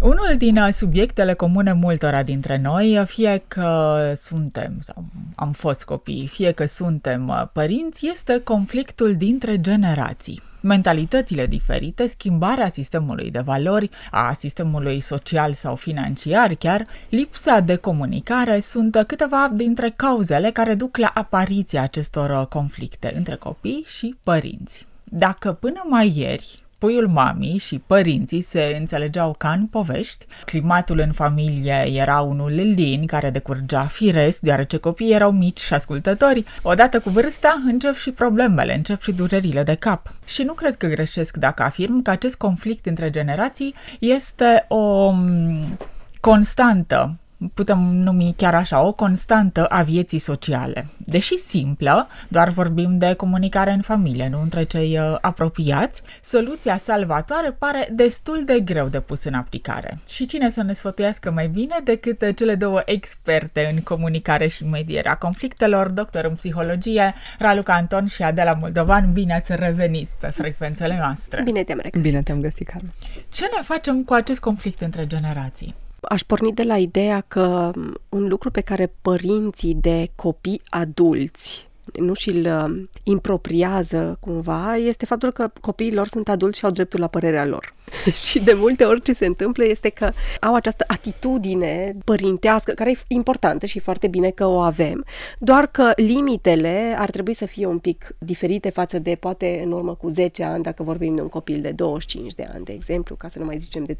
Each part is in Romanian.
Unul din uh, subiectele comune multora dintre noi, uh, fie că suntem sau am fost copii, fie că suntem uh, părinți, este conflictul dintre generații. Mentalitățile diferite, schimbarea sistemului de valori, a sistemului social sau financiar chiar, lipsa de comunicare sunt câteva dintre cauzele care duc la apariția acestor conflicte între copii și părinți. Dacă până mai ieri Puiul mamii și părinții se înțelegeau ca în povești. Climatul în familie era unul lin care decurgea firesc, deoarece copiii erau mici și ascultători. Odată cu vârsta încep și problemele, încep și durerile de cap. Și nu cred că greșesc dacă afirm că acest conflict între generații este o mm, constantă putem numi chiar așa, o constantă a vieții sociale. Deși simplă, doar vorbim de comunicare în familie, nu între cei uh, apropiați, soluția salvatoare pare destul de greu de pus în aplicare. Și cine să ne sfătuiască mai bine decât cele două experte în comunicare și medierea conflictelor, doctor în psihologie, Raluca Anton și Adela Moldovan, bine ați revenit pe frecvențele noastre. Bine te-am regăsit. Bine te-am găsit, Carmen. Ce ne facem cu acest conflict între generații? Aș porni de la ideea că un lucru pe care părinții de copii adulți nu și-l uh, impropriază cumva, este faptul că copiii lor sunt adulți și au dreptul la părerea lor. și de multe ori ce se întâmplă este că au această atitudine părintească, care e importantă și foarte bine că o avem, doar că limitele ar trebui să fie un pic diferite față de poate în urmă cu 10 ani, dacă vorbim de un copil de 25 de ani, de exemplu, ca să nu mai zicem de 35-45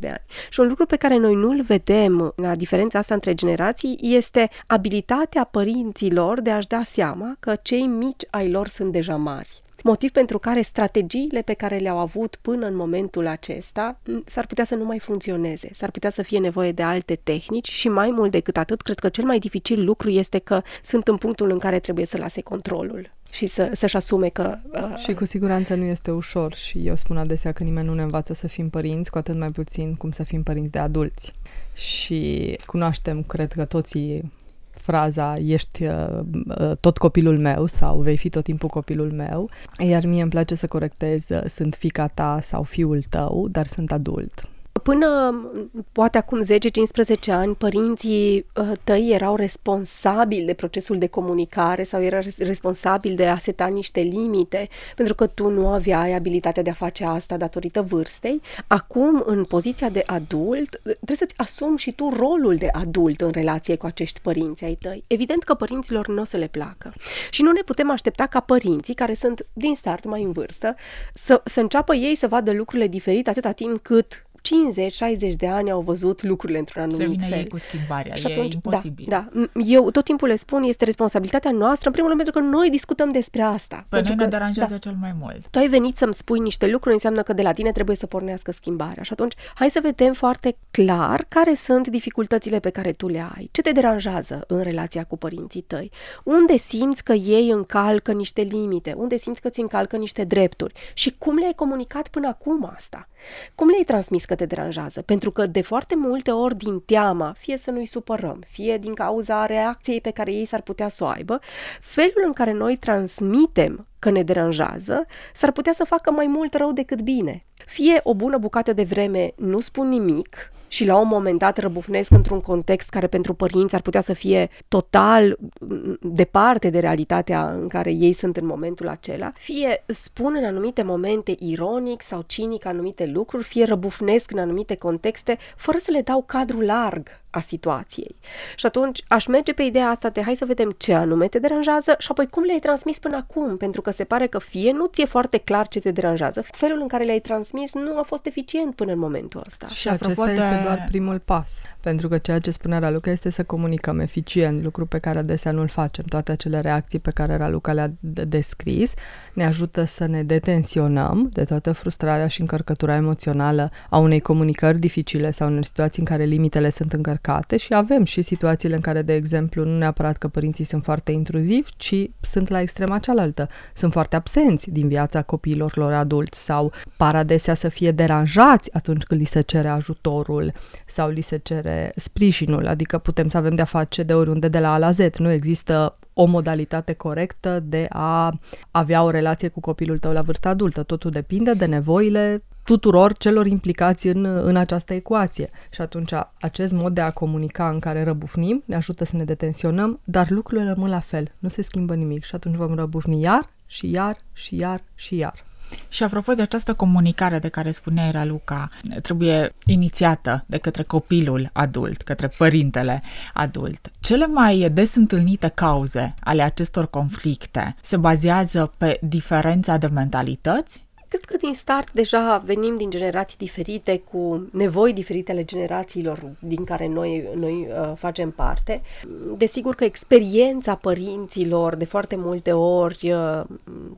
de ani. Și un lucru pe care noi nu-l vedem la diferența asta între generații este abilitatea părinților de a-și da seama că cei mici ai lor sunt deja mari motiv pentru care strategiile pe care le-au avut până în momentul acesta s-ar putea să nu mai funcționeze, s-ar putea să fie nevoie de alte tehnici și mai mult decât atât, cred că cel mai dificil lucru este că sunt în punctul în care trebuie să lase controlul și să, să-și asume că... Uh... Și cu siguranță nu este ușor și eu spun adesea că nimeni nu ne învață să fim părinți, cu atât mai puțin cum să fim părinți de adulți. Și cunoaștem, cred că toții fraza ești uh, uh, tot copilul meu sau vei fi tot timpul copilul meu, iar mie îmi place să corectez uh, sunt fica ta sau fiul tău, dar sunt adult. Până poate acum 10-15 ani, părinții uh, tăi erau responsabili de procesul de comunicare sau erau responsabili de a seta niște limite, pentru că tu nu aveai abilitatea de a face asta datorită vârstei. Acum, în poziția de adult, trebuie să-ți asumi și tu rolul de adult în relație cu acești părinți ai tăi. Evident că părinților nu o să le placă. Și nu ne putem aștepta ca părinții, care sunt din start mai în vârstă, să, să înceapă ei să vadă lucrurile diferite atâta timp cât 50-60 de ani au văzut lucrurile într-un anumit Se vine fel. ei cu schimbarea, și atunci, e imposibil. Da, da, eu tot timpul le spun, este responsabilitatea noastră, în primul rând pentru că noi discutăm despre asta. Pe noi ne deranjează da, cel mai mult. Tu ai venit să-mi spui niște lucruri, înseamnă că de la tine trebuie să pornească schimbarea. Și atunci, hai să vedem foarte clar care sunt dificultățile pe care tu le ai. Ce te deranjează în relația cu părinții tăi? Unde simți că ei încalcă niște limite? Unde simți că ți încalcă niște drepturi? Și cum le-ai comunicat până acum asta? Cum le-ai transmis că te deranjează? Pentru că de foarte multe ori din teama, fie să nu-i supărăm, fie din cauza reacției pe care ei s-ar putea să o aibă, felul în care noi transmitem că ne deranjează, s-ar putea să facă mai mult rău decât bine. Fie o bună bucată de vreme nu spun nimic, și la un moment dat răbufnesc într-un context care pentru părinți ar putea să fie total mm, departe de realitatea în care ei sunt în momentul acela, fie spun în anumite momente ironic sau cinic anumite lucruri, fie răbufnesc în anumite contexte, fără să le dau cadru larg a situației. Și atunci aș merge pe ideea asta de hai să vedem ce anume te deranjează și apoi cum le-ai transmis până acum, pentru că se pare că fie nu ți-e foarte clar ce te deranjează, felul în care le-ai transmis nu a fost eficient până în momentul ăsta. Și acesta de... este doar primul pas, pentru că ceea ce spunea Raluca este să comunicăm eficient, lucru pe care adesea nu-l facem. Toate acele reacții pe care Raluca le-a descris ne ajută să ne detensionăm de toată frustrarea și încărcătura emoțională a unei comunicări dificile sau unei situații în care limitele sunt încărcate încărcate și avem și situațiile în care, de exemplu, nu neapărat că părinții sunt foarte intruzivi, ci sunt la extrema cealaltă. Sunt foarte absenți din viața copiilor lor adulți sau par adesea să fie deranjați atunci când li se cere ajutorul sau li se cere sprijinul, adică putem să avem de-a face de oriunde de la A la Z. Nu există o modalitate corectă de a avea o relație cu copilul tău la vârstă adultă. Totul depinde de nevoile tuturor celor implicați în, în această ecuație. Și atunci acest mod de a comunica în care răbufnim ne ajută să ne detensionăm, dar lucrurile rămân la fel, nu se schimbă nimic și atunci vom răbufni iar și iar și iar și iar. Și apropo de această comunicare de care spunea Raluca, trebuie inițiată de către copilul adult, către părintele adult. Cele mai des întâlnite cauze ale acestor conflicte se bazează pe diferența de mentalități Cred că din start deja venim din generații diferite, cu nevoi diferite ale generațiilor din care noi, noi uh, facem parte. Desigur că experiența părinților de foarte multe ori uh,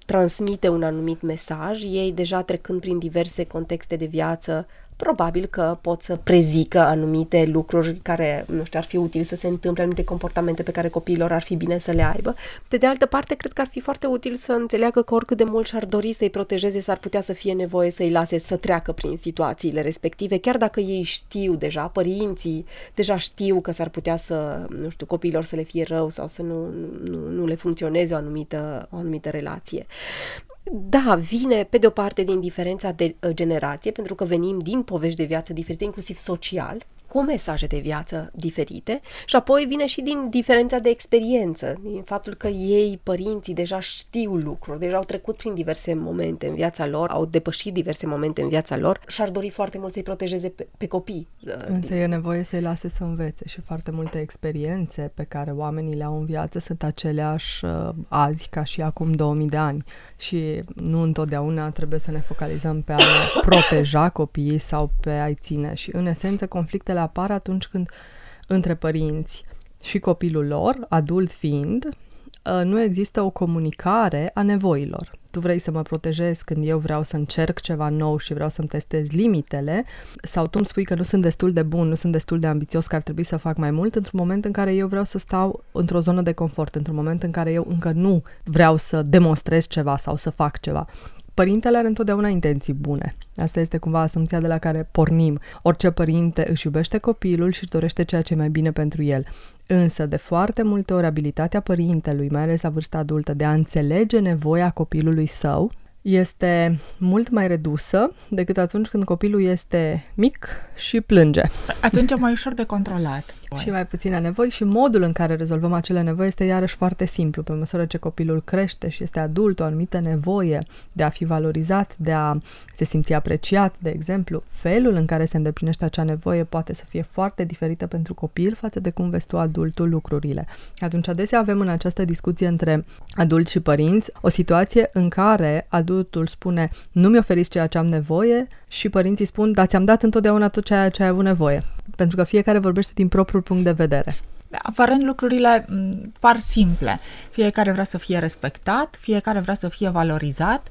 transmite un anumit mesaj, ei deja trecând prin diverse contexte de viață probabil că pot să prezică anumite lucruri care, nu știu, ar fi util să se întâmple, anumite comportamente pe care copiilor ar fi bine să le aibă. De de altă parte, cred că ar fi foarte util să înțeleagă că oricât de mult și-ar dori să-i protejeze, s-ar putea să fie nevoie să-i lase să treacă prin situațiile respective, chiar dacă ei știu deja, părinții deja știu că s-ar putea să, nu știu, copiilor să le fie rău sau să nu, nu, nu le funcționeze o anumită, o anumită relație. Da, vine pe de o parte din diferența de uh, generație, pentru că venim din povești de viață diferite, inclusiv social, cu mesaje de viață diferite și apoi vine și din diferența de experiență, din faptul că ei, părinții, deja știu lucruri, deja au trecut prin diverse momente în viața lor, au depășit diverse momente în viața lor și ar dori foarte mult să-i protejeze pe, pe copii. Însă e nevoie să-i lase să învețe și foarte multe experiențe pe care oamenii le au în viață sunt aceleași uh, azi ca și acum 2000 de ani și nu întotdeauna trebuie să ne focalizăm pe a proteja copiii sau pe a-i ține și în esență conflictele apar atunci când între părinți și copilul lor, adult fiind, uh, nu există o comunicare a nevoilor. Tu vrei să mă protejezi când eu vreau să încerc ceva nou și vreau să-mi testez limitele, sau tu îmi spui că nu sunt destul de bun, nu sunt destul de ambițios, că ar trebui să fac mai mult, într-un moment în care eu vreau să stau într-o zonă de confort, într-un moment în care eu încă nu vreau să demonstrez ceva sau să fac ceva părintele are întotdeauna intenții bune. Asta este cumva asumția de la care pornim. Orice părinte își iubește copilul și își dorește ceea ce e mai bine pentru el. Însă, de foarte multe ori, abilitatea părintelui, mai ales la vârsta adultă, de a înțelege nevoia copilului său, este mult mai redusă decât atunci când copilul este mic și plânge. Atunci e mai ușor de controlat. Și mai puține nevoi și modul în care rezolvăm acele nevoi este iarăși foarte simplu. Pe măsură ce copilul crește și este adult, o anumită nevoie de a fi valorizat, de a se simți apreciat, de exemplu, felul în care se îndeplinește acea nevoie poate să fie foarte diferită pentru copil față de cum vezi tu adultul lucrurile. Atunci adesea avem în această discuție între adulți și părinți o situație în care adultul spune nu mi oferiți ceea ce am nevoie și părinții spun da, ți-am dat întotdeauna tot ceea ce ai avut nevoie. Pentru că fiecare vorbește din propriul punct de vedere. Aparent lucrurile par simple. Fiecare vrea să fie respectat, fiecare vrea să fie valorizat,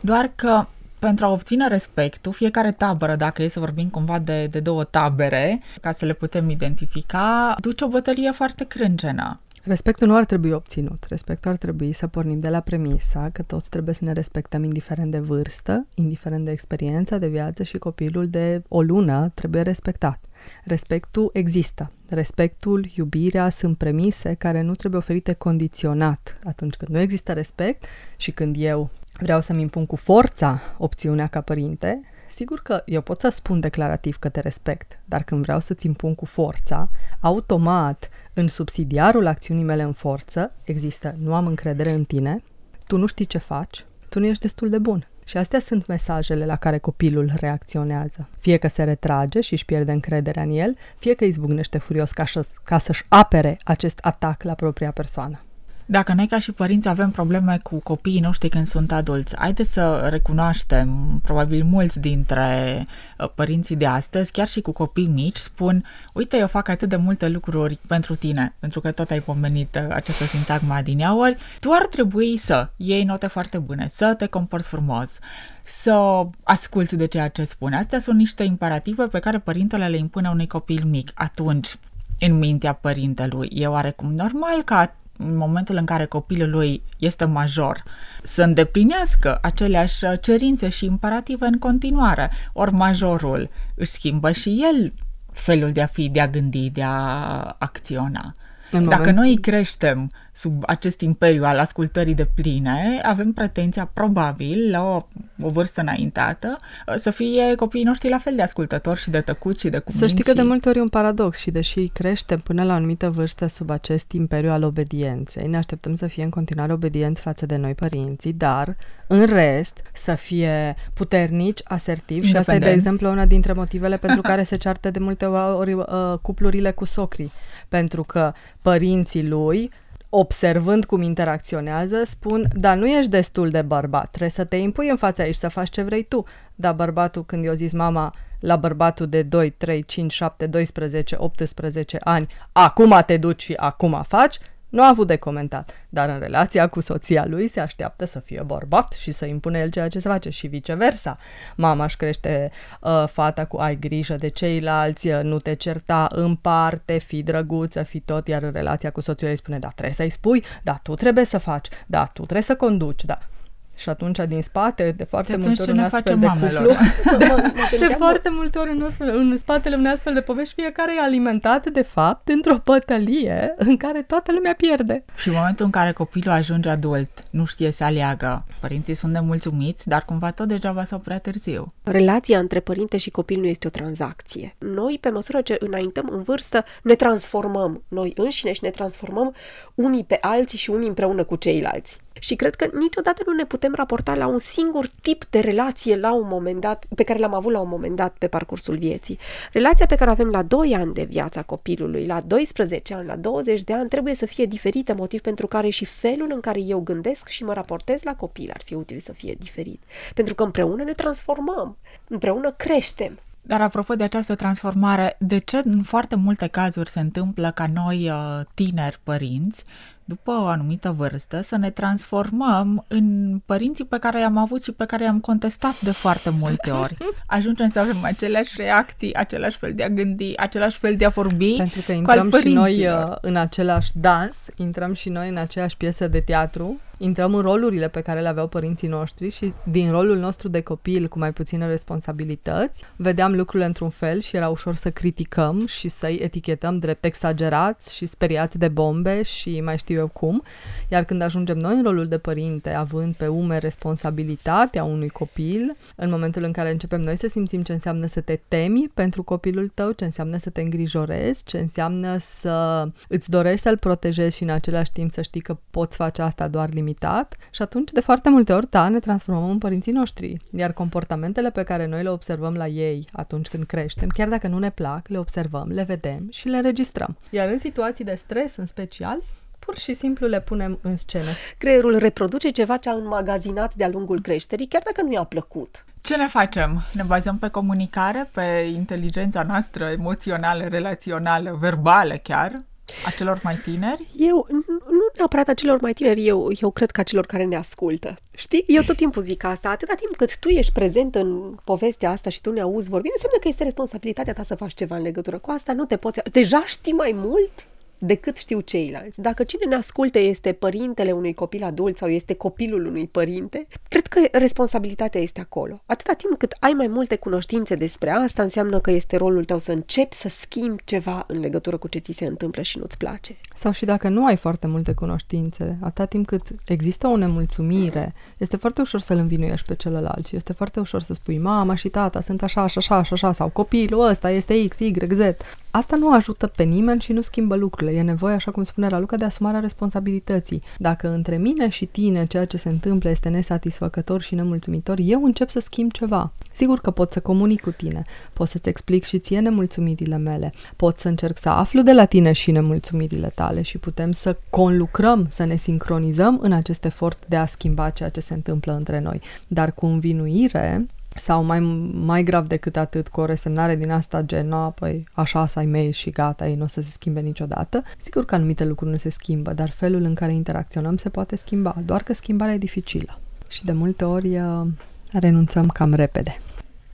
doar că pentru a obține respectul, fiecare tabără, dacă e să vorbim cumva de, de două tabere, ca să le putem identifica, duce o bătălie foarte crâncenă. Respectul nu ar trebui obținut. Respectul ar trebui să pornim de la premisa că toți trebuie să ne respectăm indiferent de vârstă, indiferent de experiența de viață și copilul de o lună trebuie respectat. Respectul există. Respectul, iubirea sunt premise care nu trebuie oferite condiționat. Atunci când nu există respect și când eu vreau să-mi impun cu forța opțiunea ca părinte, Sigur că eu pot să spun declarativ că te respect, dar când vreau să-ți impun cu forța, automat, în subsidiarul acțiunii mele în forță, există nu am încredere în tine, tu nu știi ce faci, tu nu ești destul de bun. Și astea sunt mesajele la care copilul reacționează. Fie că se retrage și își pierde încrederea în el, fie că izbucnește furios ca, ca să-și apere acest atac la propria persoană. Dacă noi ca și părinți avem probleme cu copiii noștri când sunt adulți, haideți să recunoaștem, probabil mulți dintre uh, părinții de astăzi, chiar și cu copii mici, spun, uite, eu fac atât de multe lucruri pentru tine, pentru că tot ai pomenit uh, această sintagma adineauri, tu ar trebui să iei note foarte bune, să te comporți frumos, să asculți de ceea ce spune. Astea sunt niște imperative pe care părintele le impune unui copil mic. Atunci, în mintea părintelui, e oarecum normal ca în momentul în care copilul lui este major, să îndeplinească aceleași cerințe și imperative în continuare. Ori majorul își schimbă și el felul de a fi, de a gândi, de a acționa. În Dacă moment... noi creștem sub acest imperiu al ascultării de pline, avem pretenția, probabil, la o, o vârstă înaintată, să fie copiii noștri la fel de ascultători și de tăcuți și de cuminți. Să știi că de multe ori e un paradox și deși creștem până la o anumită vârstă sub acest imperiu al obedienței, ne așteptăm să fie în continuare obedienți față de noi părinții, dar în rest să fie puternici, asertivi și asta e, de exemplu, una dintre motivele pentru care se ceartă de multe ori uh, cuplurile cu socrii, pentru că părinții lui observând cum interacționează, spun, da, nu ești destul de bărbat, trebuie să te impui în fața aici, să faci ce vrei tu. Dar bărbatul, când i-a zis mama la bărbatul de 2, 3, 5, 7, 12, 18 ani, acum te duci și acum faci, nu a avut de comentat, dar în relația cu soția lui se așteaptă să fie bărbat și să impune el ceea ce se face și viceversa. Mama își crește uh, fata cu ai grijă de ceilalți, uh, nu te certa în parte, fi drăguță, fi tot, iar în relația cu soțul îi spune, da, trebuie să-i spui, da, tu trebuie să faci, da, tu trebuie să conduci, da. Și atunci, din spate, de foarte de multe ori, un astfel de mamelor? cuplu, de foarte multe ori, în, astfel, în spatele unei astfel de povești, fiecare e alimentat, de fapt, într-o pătălie în care toată lumea pierde. Și în momentul în care copilul ajunge adult, nu știe să aleagă, părinții sunt nemulțumiți, dar cumva tot deja va sau prea târziu. Relația între părinte și copil nu este o tranzacție. Noi, pe măsură ce înaintăm în vârstă, ne transformăm noi înșine și ne transformăm unii pe alții și unii împreună cu ceilalți. Și cred că niciodată nu ne putem raporta la un singur tip de relație la un moment dat, pe care l-am avut la un moment dat pe parcursul vieții. Relația pe care o avem la 2 ani de viața copilului, la 12 ani, la 20 de ani, trebuie să fie diferită, motiv pentru care și felul în care eu gândesc și mă raportez la copil ar fi util să fie diferit. Pentru că împreună ne transformăm, împreună creștem. Dar apropo de această transformare, de ce în foarte multe cazuri se întâmplă ca noi, uh, tineri părinți, după o anumită vârstă, să ne transformăm în părinții pe care i-am avut și pe care i-am contestat de foarte multe ori. Ajungem să avem aceleași reacții, același fel de a gândi, același fel de a vorbi. Pentru că intrăm și noi uh, în același dans, intrăm și noi în aceeași piesă de teatru intrăm în rolurile pe care le aveau părinții noștri și din rolul nostru de copil cu mai puține responsabilități, vedeam lucrurile într-un fel și era ușor să criticăm și să-i etichetăm drept exagerați și speriați de bombe și mai știu eu cum. Iar când ajungem noi în rolul de părinte, având pe ume responsabilitatea unui copil, în momentul în care începem noi să simțim ce înseamnă să te temi pentru copilul tău, ce înseamnă să te îngrijorezi, ce înseamnă să îți dorești să-l protejezi și în același timp să știi că poți face asta doar limitat limitat și atunci, de foarte multe ori, da, ne transformăm în părinții noștri. Iar comportamentele pe care noi le observăm la ei atunci când creștem, chiar dacă nu ne plac, le observăm, le vedem și le registrăm. Iar în situații de stres, în special, pur și simplu le punem în scenă. Creierul reproduce ceva ce a înmagazinat de-a lungul creșterii, chiar dacă nu i-a plăcut. Ce ne facem? Ne bazăm pe comunicare, pe inteligența noastră emoțională, relațională, verbală chiar? A celor mai tineri? Eu, nu neapărat a celor mai tineri, eu, eu cred că a celor care ne ascultă. Știi? Eu tot timpul zic asta. Atâta timp cât tu ești prezent în povestea asta și tu ne auzi vorbind, înseamnă că este responsabilitatea ta să faci ceva în legătură cu asta. Nu te poți... Deja știi mai mult decât știu ceilalți. Dacă cine ne ascultă este părintele unui copil adult sau este copilul unui părinte, cred că responsabilitatea este acolo. Atâta timp cât ai mai multe cunoștințe despre asta, înseamnă că este rolul tău să începi să schimbi ceva în legătură cu ce ți se întâmplă și nu-ți place. Sau și dacă nu ai foarte multe cunoștințe, atâta timp cât există o nemulțumire, este foarte ușor să-l învinuiești pe celălalt și este foarte ușor să spui mama și tata sunt așa, așa, așa, așa, așa sau copilul ăsta este X, Y, Z. Asta nu ajută pe nimeni și nu schimbă lucrurile e nevoie, așa cum spune Raluca, de asumarea responsabilității. Dacă între mine și tine ceea ce se întâmplă este nesatisfăcător și nemulțumitor, eu încep să schimb ceva. Sigur că pot să comunic cu tine, pot să-ți explic și ție nemulțumirile mele, pot să încerc să aflu de la tine și nemulțumirile tale și putem să conlucrăm, să ne sincronizăm în acest efort de a schimba ceea ce se întâmplă între noi. Dar cu învinuire, sau mai, mai grav decât atât, cu o resemnare din asta gen, no, păi așa să ai mei și gata, ei nu o să se schimbe niciodată. Sigur că anumite lucruri nu se schimbă, dar felul în care interacționăm se poate schimba, doar că schimbarea e dificilă. Și de multe ori uh, renunțăm cam repede.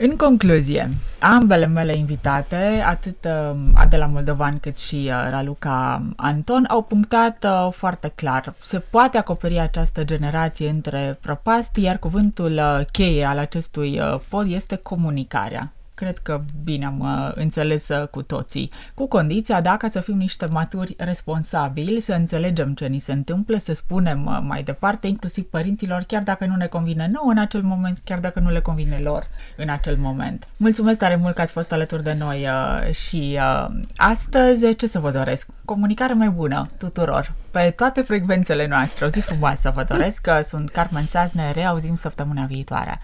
În concluzie, ambele mele invitate, atât uh, Adela Moldovan cât și uh, Raluca Anton, au punctat uh, foarte clar. Se poate acoperi această generație între prăpasti, iar cuvântul cheie al acestui pod este comunicarea Cred că bine am uh, înțeles uh, cu toții. Cu condiția, dacă să fim niște maturi responsabili, să înțelegem ce ni se întâmplă, să spunem uh, mai departe, inclusiv părinților, chiar dacă nu ne convine nouă în acel moment, chiar dacă nu le convine lor în acel moment. Mulțumesc tare mult că ați fost alături de noi și astăzi, ce să vă doresc? Comunicare mai bună tuturor, pe toate frecvențele noastre. O zi frumoasă vă doresc, că sunt Carmen Saz, ne reauzim săptămâna viitoare.